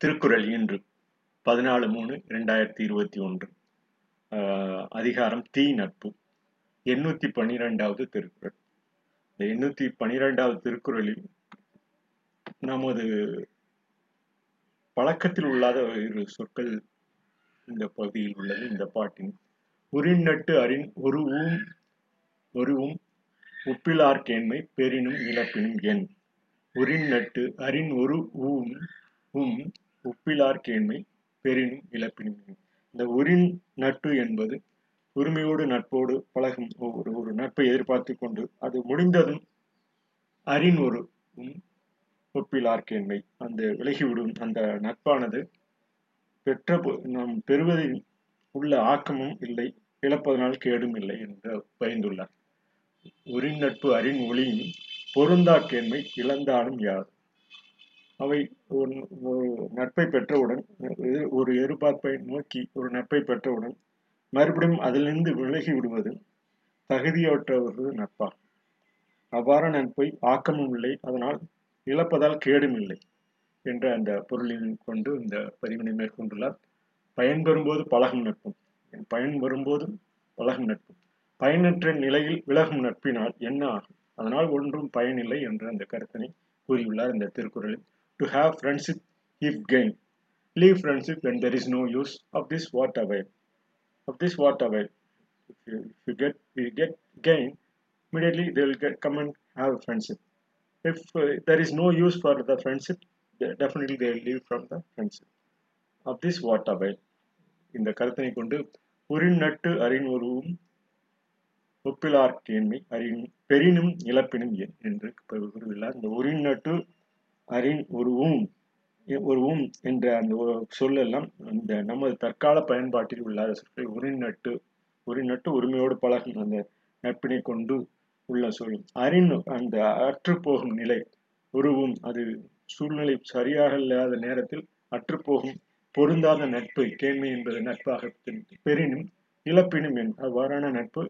திருக்குறள் இன்று பதினாலு மூணு இரண்டாயிரத்தி இருபத்தி ஒன்று. ஆஹ் அதிகாரம் தீ நட்பு. எண்ணூத்தி பன்னிரெண்டாவது திருக்குறள். இந்த எண்ணூத்தி பன்னிரெண்டாவது திருக்குறளில் நமது பழக்கத்தில் உள்ளாத இரு சொற்கள் இந்த பகுதியில் உள்ளது இந்த பாட்டின். உரின் நட்டு அறின் ஒரு ஊம் ஒருவும் உப்பிலார்கேண்மை பெரினும் இழப்பினும் என். உரின் நட்டு அறின் ஒரு ஊம் உம் உப்பிலார் கேண்மை பெரினும் இழப்பினும். இந்த உரின் நட்பு என்பது உரிமையோடு நட்போடு பழகும் ஒரு ஒரு நட்பை எதிர்பார்த்து கொண்டு அது முடிந்ததும் அறின் ஒரு உம் ஒப்பிலார் கேண்மை அந்த விலகிவிடும் அந்த நட்பானது பெற்ற நாம் பெறுவதில் உள்ள ஆக்கமும் இல்லை இழப்பதனால் கேடும் இல்லை என்று பயந்துள்ளார் உரின் நட்பு அறின் ஒளியும் பொருந்தா கேண்மை இழந்தாலும் யாது அவை ஒரு ஒரு நட்பை பெற்றவுடன் ஒரு எதிர்பார்ப்பை நோக்கி ஒரு நட்பை பெற்றவுடன் மறுபடியும் அதிலிருந்து விலகி விடுவது தகுதியற்றவர்கள் நட்பாகும் அவ்வாறு நட்பை ஆக்கமும் இல்லை அதனால் இழப்பதால் கேடும் இல்லை என்ற அந்த பொருளில் கொண்டு இந்த பதிவினை மேற்கொண்டுள்ளார். பயன் பெறும்போது பழகும் நட்பும் பயன் வரும்போது பழகும் நட்பும். பயனற்ற நிலையில் விலகும் நட்பினால் என்ன ஆகும்? அதனால் ஒன்றும் பயனில்லை என்று அந்த கருத்தினை கூறியுள்ளார் இந்த திருக்குறளில். To have friendship if gained. Leave friendship when there is no use of this what avail of this what avail if you, if you get you get gain immediately they will get come and have a friendship if uh, there is no use for the friendship they- definitely they will leave from the friendship of this what avail இந்த கருத்தினை கொண்டு உரின் நட்டு அறின் உருவும் ஒப்பிலார் கேண்மை அறின் பெரினும் இழப்பினும் என் என்று கூறியுள்ளார் இந்த உரின் நட்டு அறின் உருவும் உருவும் என்ற அந்த சொல்லெல்லாம் இந்த நமது தற்கால பயன்பாட்டில் உள்ள சொற்கள் உரின் நட்டு உரிமையோடு பழகும் அந்த நட்பினை கொண்டு உள்ள சொல். அறின் அந்த அற்றுப்போகும் நிலை உருவும் அது சூழ்நிலை சரியாக இல்லாத நேரத்தில் அற்றுப்போகும் பொருந்தாத நட்பு கேண்மை என்பது நட்பாக பெரினும் இழப்பினும் என் அவ்வாறான நட்பு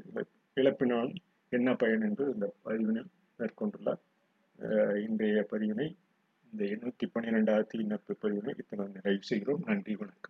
இழப்பினால் என்ன பயன் என்று இந்த பதிவினில் மேற்கொண்டுள்ளார். இன்றைய பதிவினை இந்த எண்ணூத்தி பன்னிரெண்டாயிரத்தி இணைப்பு பதிவினை இத்தனை நிறைவு செய்கிறோம். நன்றி வணக்கம்.